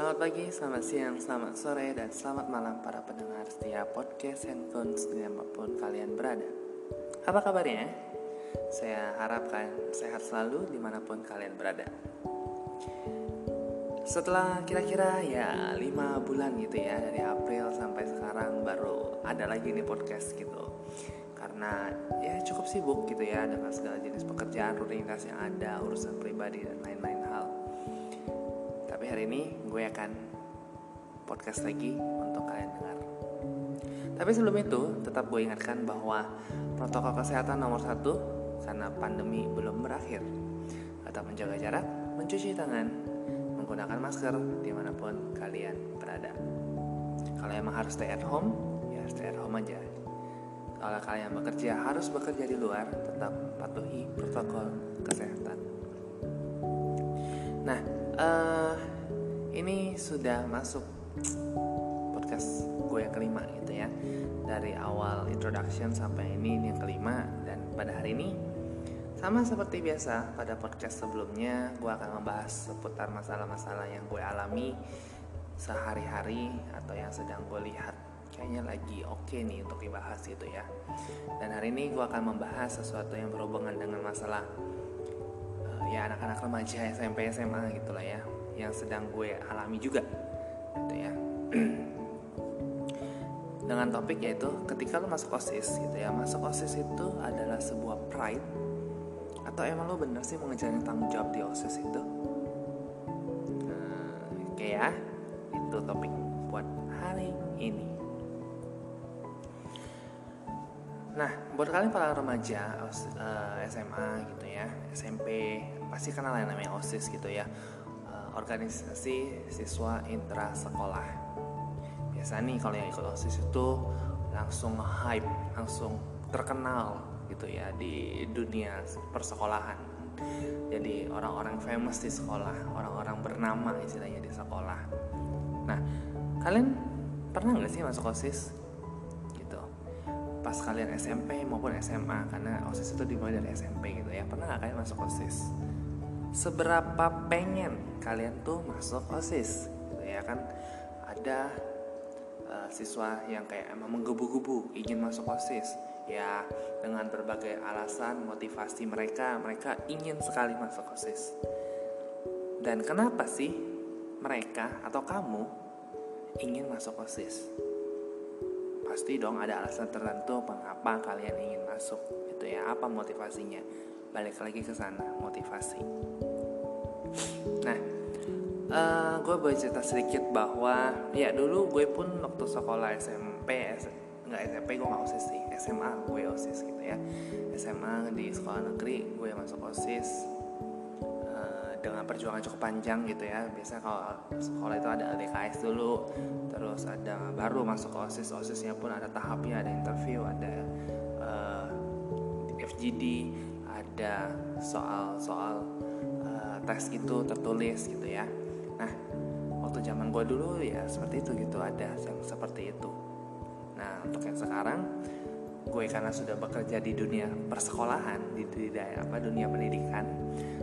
Selamat pagi, selamat siang, selamat sore, dan selamat malam para pendengar setiap podcast handphone di mana pun kalian berada. Apa kabarnya? Saya harapkan sehat selalu di mana pun kalian berada. Setelah kira-kira ya 5 bulan gitu ya dari April sampai sekarang baru ada lagi nih podcast gitu karena ya cukup sibuk gitu ya dengan segala jenis pekerjaan rutinitas yang ada urusan pribadi dan lain-lain hari ini gue akan podcast lagi untuk kalian dengar. Tapi sebelum itu, tetap gue ingatkan bahwa protokol kesehatan nomor satu karena pandemi belum berakhir. Tetap menjaga jarak, mencuci tangan, menggunakan masker di mana pun kalian berada. Kalau emang harus stay at home, ya stay at home aja. Kalau kalian bekerja harus bekerja di luar, tetap patuhi protokol kesehatan. Nah, uh, ini sudah masuk podcast gue yang kelima gitu ya. Dari awal introduction sampai ini ini yang kelima. Dan pada hari ini sama seperti biasa pada podcast sebelumnya gue akan membahas seputar masalah-masalah yang gue alami sehari-hari atau yang sedang gue lihat. Kayaknya lagi oke okay nih untuk dibahas gitu ya. Dan hari ini gue akan membahas sesuatu yang berhubungan dengan masalah uh, ya anak-anak remaja SMP SMA gitulah ya yang sedang gue alami juga gitu ya. Dengan topik yaitu ketika lo masuk osis gitu ya. Masuk osis itu adalah sebuah pride. Atau emang lo bener sih ngejalanin tanggung jawab di osis itu? Nah, oke ya. Itu topik buat hari ini. Nah, buat kalian para remaja SMA eh, gitu ya, SMP, pasti kenal yang namanya OSIS gitu ya organisasi siswa intra sekolah. Biasa nih kalau yang ikut OSIS itu langsung hype, langsung terkenal gitu ya di dunia persekolahan. Jadi orang-orang famous di sekolah, orang-orang bernama istilahnya di sekolah. Nah, kalian pernah nggak sih masuk OSIS? Gitu. Pas kalian SMP maupun SMA, karena OSIS itu dimulai dari SMP gitu ya. Pernah nggak kalian masuk OSIS? Seberapa pengen kalian tuh masuk osis gitu ya kan? Ada uh, siswa yang kayak emang menggebu-gebu ingin masuk osis ya dengan berbagai alasan motivasi mereka mereka ingin sekali masuk osis dan kenapa sih mereka atau kamu ingin masuk osis pasti dong ada alasan tertentu mengapa kalian ingin masuk gitu ya. Apa motivasinya balik lagi ke sana motivasi. Nah uh, eh, gue boleh cerita sedikit bahwa ya dulu gue pun waktu sekolah SMP nggak SMP gue nggak osis sih. SMA gue osis gitu ya. SMA di sekolah negeri gue masuk osis uh, dengan perjuangan cukup panjang gitu ya. Biasa kalau sekolah itu ada LDKS dulu terus ada baru masuk osis osisnya pun ada tahapnya ada interview ada uh, eh, FGD ada soal-soal uh, tes gitu tertulis gitu ya. Nah waktu zaman gue dulu ya seperti itu gitu ada yang seperti itu. Nah untuk yang sekarang gue karena sudah bekerja di dunia persekolahan di, di apa dunia pendidikan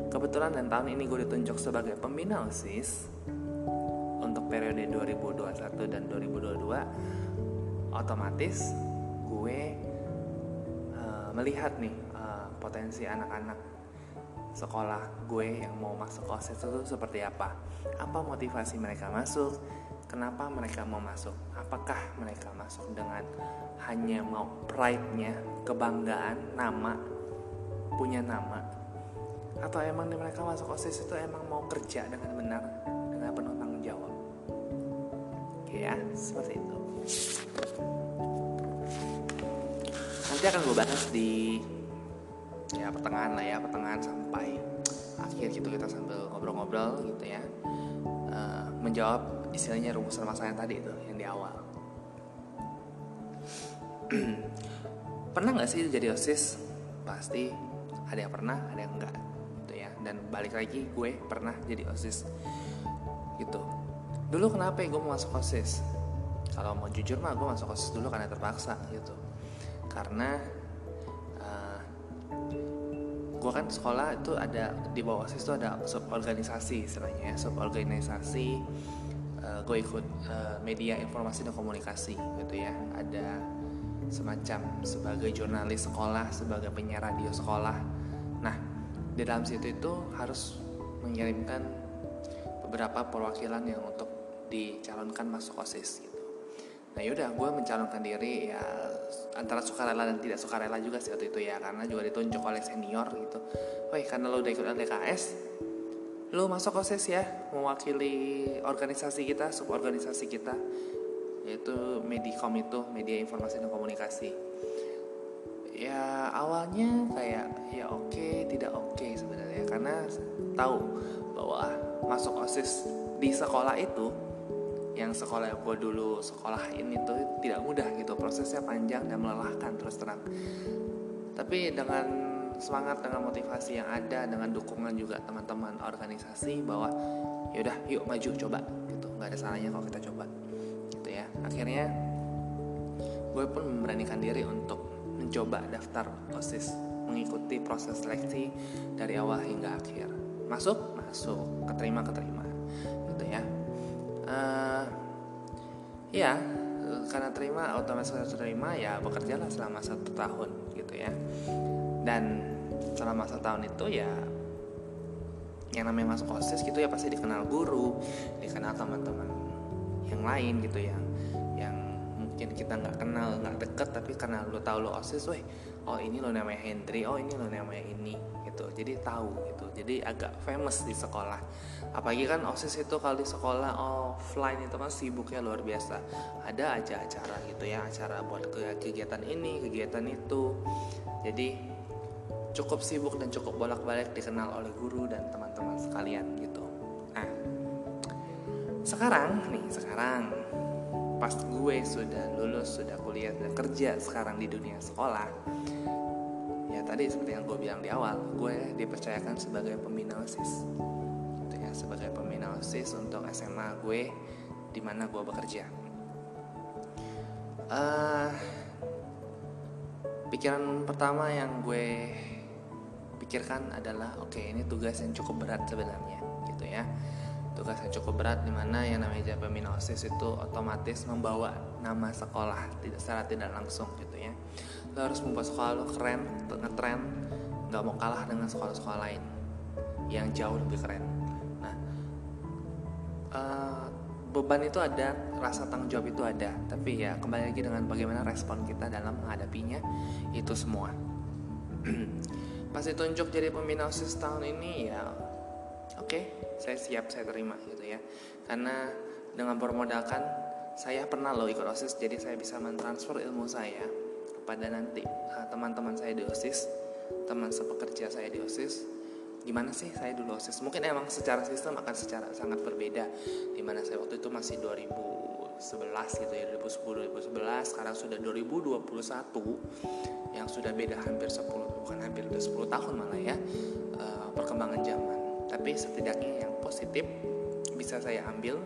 kebetulan dan tahun ini gue ditunjuk sebagai pembina osis untuk periode 2021 dan 2022 otomatis gue uh, melihat nih potensi anak-anak sekolah gue yang mau masuk OSIS itu seperti apa? Apa motivasi mereka masuk? Kenapa mereka mau masuk? Apakah mereka masuk dengan hanya mau pride-nya kebanggaan nama punya nama? Atau emang mereka masuk OSIS itu emang mau kerja dengan benar dengan penuh tanggung jawab? Oke ya seperti itu. Nanti akan gue bahas di ya pertengahan lah ya pertengahan sampai akhir gitu kita sambil ngobrol-ngobrol gitu ya. Uh, menjawab istilahnya rumusan masalah yang tadi itu yang di awal. Pernah nggak sih jadi osis? Pasti. Ada yang pernah ada yang enggak gitu ya. Dan balik lagi gue pernah jadi osis gitu. Dulu kenapa ya gue mau masuk osis? Kalau mau jujur mah gue masuk osis dulu karena terpaksa gitu. Karena gue kan sekolah itu ada di bawah OSIS itu ada sub organisasi istilahnya ya sub organisasi gue ikut uh, media informasi dan komunikasi gitu ya. Ada semacam sebagai jurnalis sekolah sebagai penyiar radio sekolah. Nah di dalam situ itu harus mengirimkan beberapa perwakilan yang untuk dicalonkan masuk osis gitu. Nah yaudah gue mencalonkan diri ya antara sukarela dan tidak sukarela juga sih waktu itu ya karena juga ditunjuk oleh senior gitu. Woi karena lo udah ikut LDKS lo masuk osis ya mewakili organisasi kita suborganisasi kita yaitu Medicom itu media informasi dan komunikasi. Ya awalnya kayak ya oke okay, tidak oke okay sebenarnya karena tahu bahwa masuk osis di sekolah itu yang sekolah gue dulu sekolah ini tuh tidak mudah gitu prosesnya panjang dan melelahkan terus terang. Tapi dengan semangat dengan motivasi yang ada dengan dukungan juga teman-teman organisasi bahwa yaudah yuk maju coba gitu. Nggak ada salahnya kalau kita coba gitu ya. Akhirnya gue pun memberanikan diri untuk mencoba daftar osis mengikuti proses seleksi dari awal hingga akhir. Masuk masuk keterima keterima gitu ya uh, ya karena terima otomatis terima ya bekerjalah selama satu tahun gitu ya. Dan selama satu tahun itu ya yang namanya masuk osis gitu ya pasti dikenal guru dikenal teman-teman yang lain gitu yang yang mungkin kita nggak kenal nggak deket tapi karena lo tahu lo osis weh oh ini lo namanya Hendry oh ini lo namanya ini jadi tahu gitu. Jadi agak famous di sekolah. Apalagi kan osis itu kalau di sekolah offline itu kan sibuknya luar biasa. Ada aja acara gitu ya acara buat kegiatan ini kegiatan itu. Jadi cukup sibuk dan cukup bolak-balik dikenal oleh guru dan teman-teman sekalian gitu. Nah sekarang nih sekarang pas gue sudah lulus sudah kuliah dan kerja sekarang di dunia sekolah tadi seperti yang gue bilang di awal gue dipercayakan sebagai pembina osis gitu ya sebagai pembina osis untuk SMA gue di mana gue bekerja. Uh, pikiran pertama yang gue pikirkan adalah oke okay, ini tugas yang cukup berat sebenarnya gitu ya. Tugas yang cukup berat di mana yang namanya pembina osis itu otomatis membawa nama sekolah tidak secara tidak langsung gitu ya lo harus membuat sekolah lo keren ngetren nggak mau kalah dengan sekolah-sekolah lain yang jauh lebih keren. Nah uh, beban itu ada rasa tanggung jawab itu ada. Tapi ya kembali lagi dengan bagaimana respon kita dalam menghadapinya itu semua. Pas ditunjuk jadi pembina osis tahun ini ya oke okay, saya siap saya terima gitu ya. Karena dengan bermodalkan saya pernah loh ikut osis jadi saya bisa mentransfer ilmu saya pada nanti uh, teman-teman saya di OSIS, teman sepekerja saya di OSIS, gimana sih saya dulu OSIS? Mungkin emang secara sistem akan secara sangat berbeda. Di mana saya waktu itu masih 2011 gitu ya, 2010 2011, sekarang sudah 2021 yang sudah beda hampir 10 bukan hampir udah 10 tahun malah ya uh, perkembangan zaman. Tapi setidaknya yang positif bisa saya ambil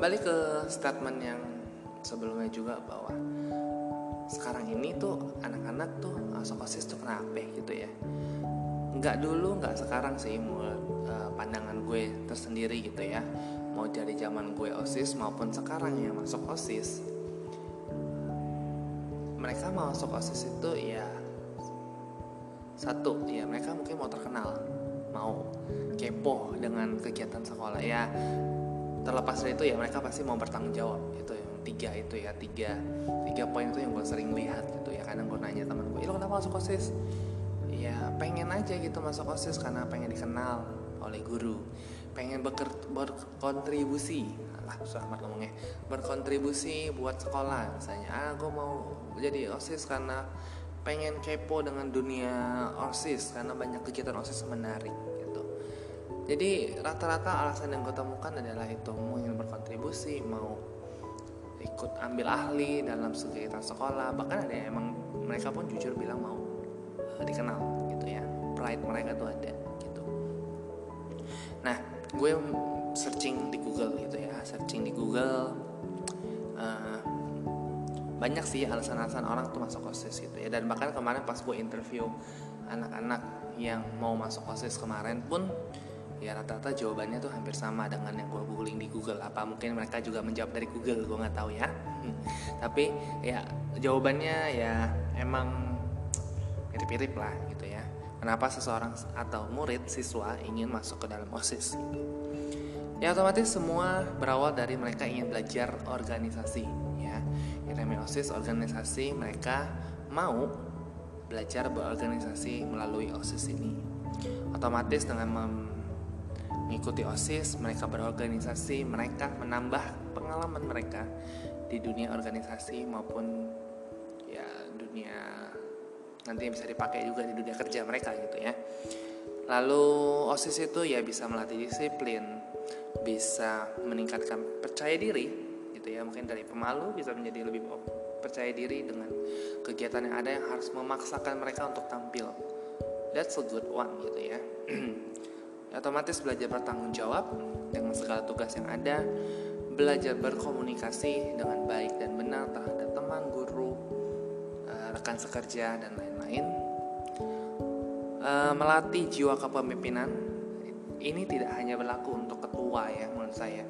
kembali ke statement yang sebelumnya juga bahwa sekarang ini tuh anak-anak tuh masuk osis tuh kenapa gitu ya? Nggak dulu nggak sekarang sih menurut uh, pandangan gue tersendiri gitu ya. Mau dari zaman gue osis maupun sekarang yang masuk osis mereka mau masuk osis itu ya satu ya mereka mungkin mau terkenal mau kepo dengan kegiatan sekolah. Ya terlepas dari itu ya mereka pasti mau bertanggung jawab. Itu yang tiga itu ya tiga tiga poin itu yang gue sering lihat gitu ya. Kadang gue nanya teman gue lo kenapa masuk osis? Ya pengen aja gitu masuk osis karena pengen dikenal oleh guru. Pengen berkontribusi. Lah susah amat ngomongnya. Berkontribusi buat sekolah misalnya. Ah gue mau jadi osis karena pengen kepo dengan dunia osis karena banyak kegiatan osis menarik jadi rata-rata alasan yang gue temukan adalah itu. Mau ingin berkontribusi mau ikut ambil ahli dalam kegiatan sekolah. Bahkan ada yang emang mereka pun jujur bilang mau uh, dikenal gitu ya. Pride mereka tuh ada gitu. Nah gue searching di Google gitu ya. Searching di Google uh, banyak sih alasan-alasan orang tuh masuk osis gitu ya. Dan bahkan kemarin pas gue interview anak-anak yang mau masuk osis kemarin pun ya rata-rata jawabannya tuh hampir sama dengan yang gue googling di Google. Apa mungkin mereka juga menjawab dari Google? Gue nggak tahu ya. Tapi ya jawabannya ya emang mirip-mirip lah gitu ya. Kenapa seseorang atau murid siswa ingin masuk ke dalam osis gitu. ya otomatis semua berawal dari mereka ingin belajar organisasi ya. Yang osis organisasi mereka mau belajar berorganisasi melalui osis ini. Otomatis dengan mengikuti OSIS, mereka berorganisasi, mereka menambah pengalaman mereka di dunia organisasi maupun ya dunia nanti bisa dipakai juga di dunia kerja mereka gitu ya. Lalu OSIS itu ya bisa melatih disiplin, bisa meningkatkan percaya diri gitu ya. Mungkin dari pemalu bisa menjadi lebih percaya diri dengan kegiatan yang ada yang harus memaksakan mereka untuk tampil. That's a good one gitu ya. otomatis belajar bertanggung jawab dengan segala tugas yang ada, belajar berkomunikasi dengan baik dan benar terhadap teman, guru, eh, rekan sekerja dan lain-lain. Eh, melatih jiwa kepemimpinan ini tidak hanya berlaku untuk ketua ya menurut saya.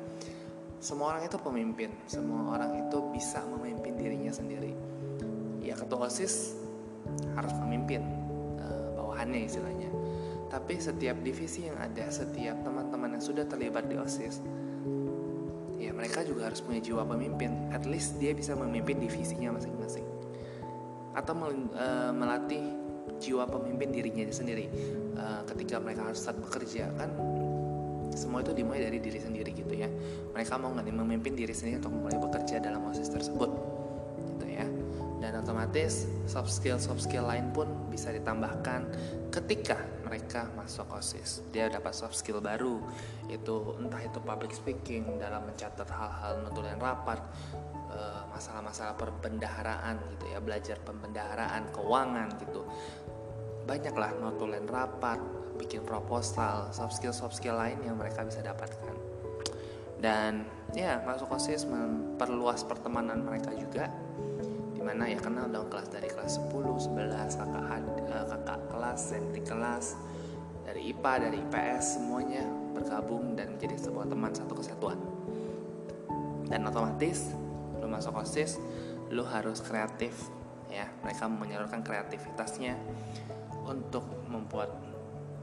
Semua orang itu pemimpin, semua orang itu bisa memimpin dirinya sendiri. Ya ketua OSIS harus memimpin uh, bawahannya istilahnya tapi setiap divisi yang ada, setiap teman-teman yang sudah terlibat di OSIS, ya mereka juga harus punya jiwa pemimpin. At least dia bisa memimpin divisinya masing-masing. Atau uh, melatih jiwa pemimpin dirinya sendiri. Uh, ketika mereka harus start bekerja kan semua itu dimulai dari diri sendiri gitu ya. Mereka mau nggak memimpin diri sendiri untuk mulai bekerja dalam OSIS tersebut dan otomatis soft skill soft skill lain pun bisa ditambahkan ketika mereka masuk OSIS. Dia dapat soft skill baru itu entah itu public speaking dalam mencatat hal-hal nutulen rapat eh, masalah-masalah perbendaharaan gitu ya belajar pembendaharaan keuangan gitu. Banyaklah notulen rapat bikin proposal soft skill soft skill lain yang mereka bisa dapatkan. Dan ya masuk OSIS memperluas pertemanan mereka juga di mana ya kenal dong kelas dari kelas 10, 11, kakak, uh, kakak kelas, senti kelas dari IPA, dari IPS semuanya bergabung dan menjadi sebuah teman satu kesatuan. Dan otomatis lu masuk OSIS lu harus kreatif ya. Mereka menyalurkan kreativitasnya untuk membuat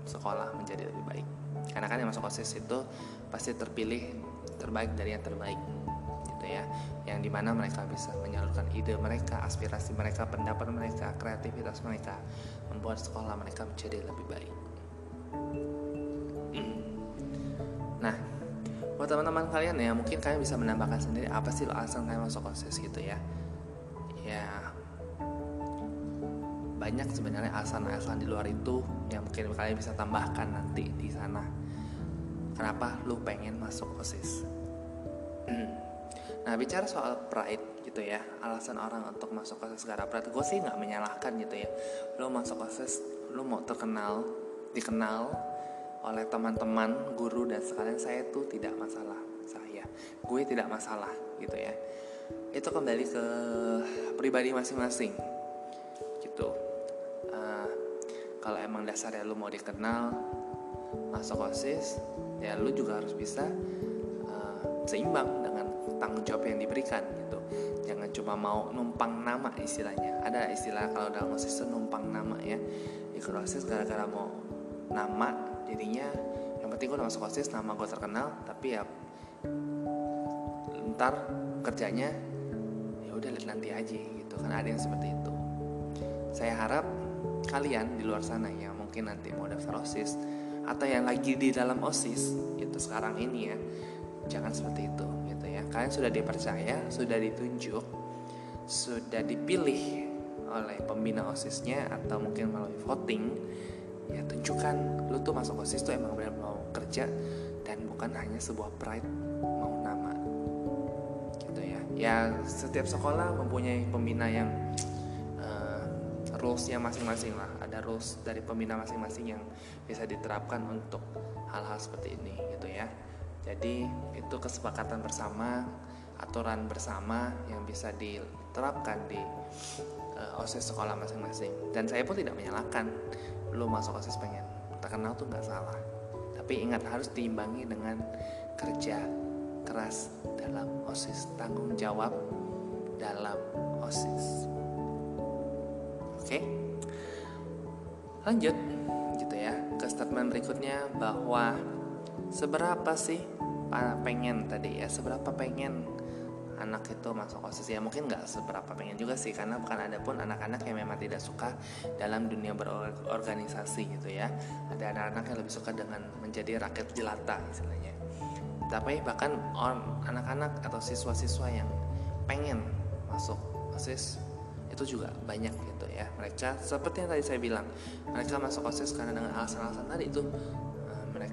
sekolah menjadi lebih baik. Karena kan yang masuk OSIS itu pasti terpilih terbaik dari yang terbaik ya yang di mana mereka bisa menyalurkan ide mereka aspirasi mereka pendapat mereka kreativitas mereka membuat sekolah mereka menjadi lebih baik. Nah buat teman-teman kalian ya mungkin kalian bisa menambahkan sendiri apa sih alasan kalian masuk osis gitu ya. Ya banyak sebenarnya alasan-alasan di luar itu yang mungkin kalian bisa tambahkan nanti di sana. Kenapa lu pengen masuk osis Nah bicara soal pride gitu ya Alasan orang untuk masuk OSIS gara pride Gue sih nggak menyalahkan gitu ya. Lo masuk OSIS Lo mau terkenal Dikenal oleh teman-teman Guru dan sekalian saya tuh tidak masalah Saya. Gue tidak masalah gitu ya. Itu kembali ke pribadi masing-masing Gitu. Uh, Kalau emang dasarnya lo mau dikenal Masuk OSIS Ya lo juga harus bisa uh, Seimbang tanggung jawab yang diberikan gitu. Jangan cuma mau numpang nama istilahnya. Ada istilah kalau dalam osis itu numpang nama ya. Ikut osis gara-gara mau nama jadinya yang penting gue masuk osis nama gue terkenal tapi ya ntar kerjanya ya udah lihat nanti aja gitu. Kan ada yang seperti itu. Saya harap kalian di luar sana yang mungkin nanti mau daftar osis atau yang lagi di dalam osis itu sekarang ini ya jangan seperti itu kalian sudah dipercaya, sudah ditunjuk, sudah dipilih oleh pembina OSISnya atau mungkin melalui voting, ya tunjukkan lu tuh masuk OSIS tuh emang benar mau kerja dan bukan hanya sebuah pride mau nama. Gitu ya. Ya setiap sekolah mempunyai pembina yang uh, rulesnya masing-masing lah. Ada rules dari pembina masing-masing yang bisa diterapkan untuk hal-hal seperti ini gitu ya. Jadi itu kesepakatan bersama, aturan bersama yang bisa diterapkan di uh, OSIS sekolah masing-masing. Dan saya pun tidak menyalahkan lo masuk osis pengen terkenal tuh nggak salah tapi ingat harus diimbangi dengan kerja keras dalam osis tanggung jawab dalam osis oke okay? lanjut gitu ya ke statement berikutnya bahwa seberapa sih pengen tadi ya? Seberapa pengen anak itu masuk osis ya mungkin nggak seberapa pengen juga sih karena bukan ada pun anak-anak yang memang tidak suka dalam dunia berorganisasi gitu ya. Ada anak-anak yang lebih suka dengan menjadi rakyat jelata istilahnya. Tapi bahkan anak-anak atau siswa-siswa yang pengen masuk osis itu juga banyak gitu ya. Mereka seperti yang tadi saya bilang mereka masuk osis karena dengan alasan-alasan tadi itu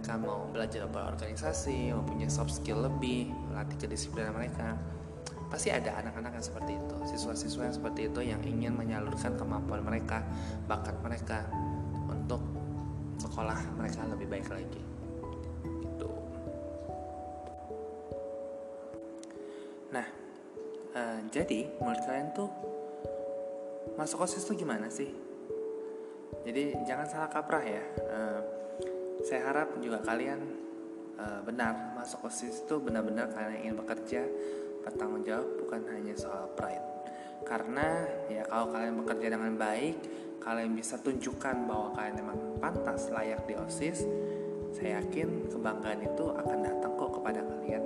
mereka mau belajar berorganisasi mau punya soft skill lebih melatih kedisiplinan mereka. Pasti ada anak-anak yang seperti itu siswa-siswa yang seperti itu yang ingin menyalurkan kemampuan mereka bakat mereka untuk sekolah mereka lebih baik lagi. Gitu. Nah uh, jadi menurut kalian tuh masuk osis tuh gimana sih? Jadi jangan salah kaprah ya uh, saya harap juga kalian uh, benar masuk osis itu benar-benar kalian ingin bekerja bertanggung jawab bukan hanya soal pride. Karena ya kalau kalian bekerja dengan baik kalian bisa tunjukkan bahwa kalian memang pantas layak di OSIS saya yakin kebanggaan itu akan datang kok kepada kalian.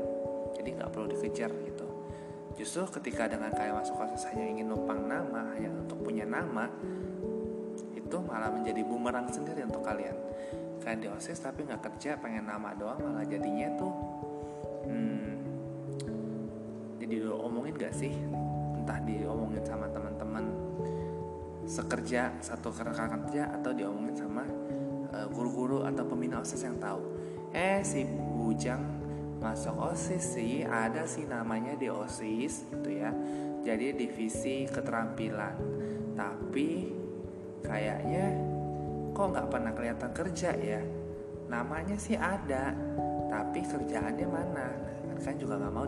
Jadi nggak perlu dikejar gitu. Justru ketika dengan kalian masuk OSIS hanya ingin numpang nama hanya untuk punya nama itu malah menjadi bumerang sendiri untuk kalian kalian di OSIS tapi nggak kerja pengen nama doang malah jadinya tuh. Hmm, diomongin gak sih? Entah diomongin sama teman-teman sekerja satu rekan kerja atau diomongin sama uh, guru-guru atau pembina osis yang tahu. Eh si bujang masuk osis sih ada sih namanya di osis gitu ya. Jadi divisi keterampilan. Tapi kayaknya kok nggak pernah kelihatan kerja ya? Namanya sih ada tapi kerjaannya mana? Nah, kan juga nggak mau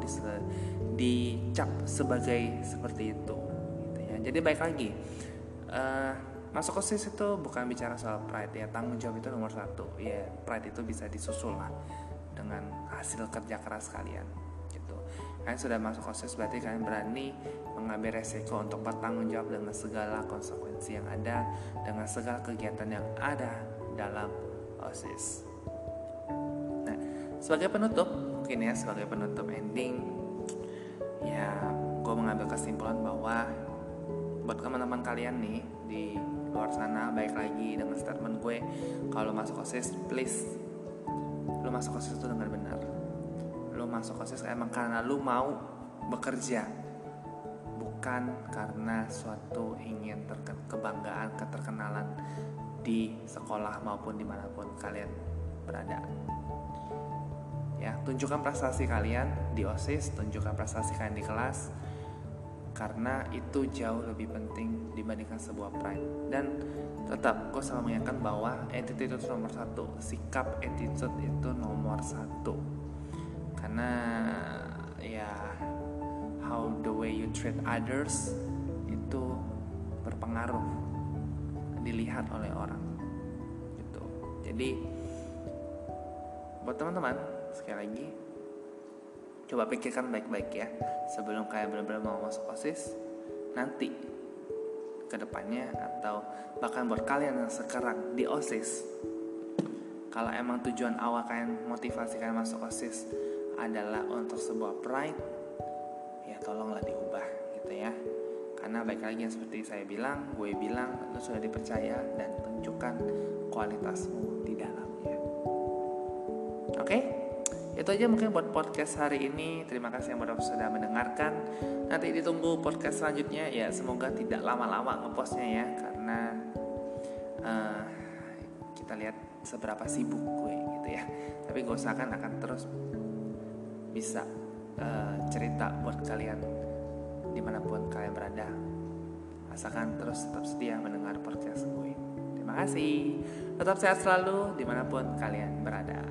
dicap sebagai seperti itu gitu ya. Jadi baik lagi. Uh, masuk osis itu bukan bicara soal pride ya tanggung jawab itu nomor satu. Ya pride itu bisa disusul lah dengan hasil kerja keras kalian kalian sudah masuk osis berarti kalian berani mengambil resiko untuk bertanggung jawab dengan segala konsekuensi yang ada dengan segala kegiatan yang ada dalam osis. Nah sebagai penutup mungkin ya sebagai penutup ending ya gue mengambil kesimpulan bahwa buat teman-teman kalian nih di luar sana baik lagi dengan statement gue kalau masuk osis please lu masuk osis itu dengan benar lu masuk osis emang karena lu mau bekerja bukan karena suatu ingin kebanggaan keterkenalan di sekolah maupun di mana pun kalian berada. Ya tunjukkan prestasi kalian di osis tunjukkan prestasi kalian di kelas karena itu jauh lebih penting dibandingkan sebuah pride. Dan tetap gue selalu mengingatkan bahwa attitude itu nomor satu sikap attitude itu nomor satu karena ya how the way you treat others itu berpengaruh dilihat oleh orang gitu. Jadi buat teman-teman sekali lagi coba pikirkan baik-baik ya sebelum kalian benar-benar mau masuk osis nanti ke depannya atau bahkan buat kalian yang sekarang di osis kalau emang tujuan awal kalian motivasi kalian masuk osis adalah untuk sebuah pride ya tolonglah diubah gitu ya. Karena baik lagi yang seperti saya bilang gue bilang lu sudah dipercaya dan tunjukkan kualitasmu di dalamnya. Oke? Okay? itu aja mungkin buat podcast hari ini. Terima kasih yang sudah mendengarkan. Nanti ditunggu podcast selanjutnya. Ya semoga tidak lama-lama ngepostnya ya karena uh, kita lihat seberapa sibuk gue gitu ya. Tapi gue usahakan akan terus bisa uh, cerita buat kalian di mana pun kalian berada. Asalkan terus tetap setia mendengar podcast gue terima kasih. Tetap sehat selalu di mana pun kalian berada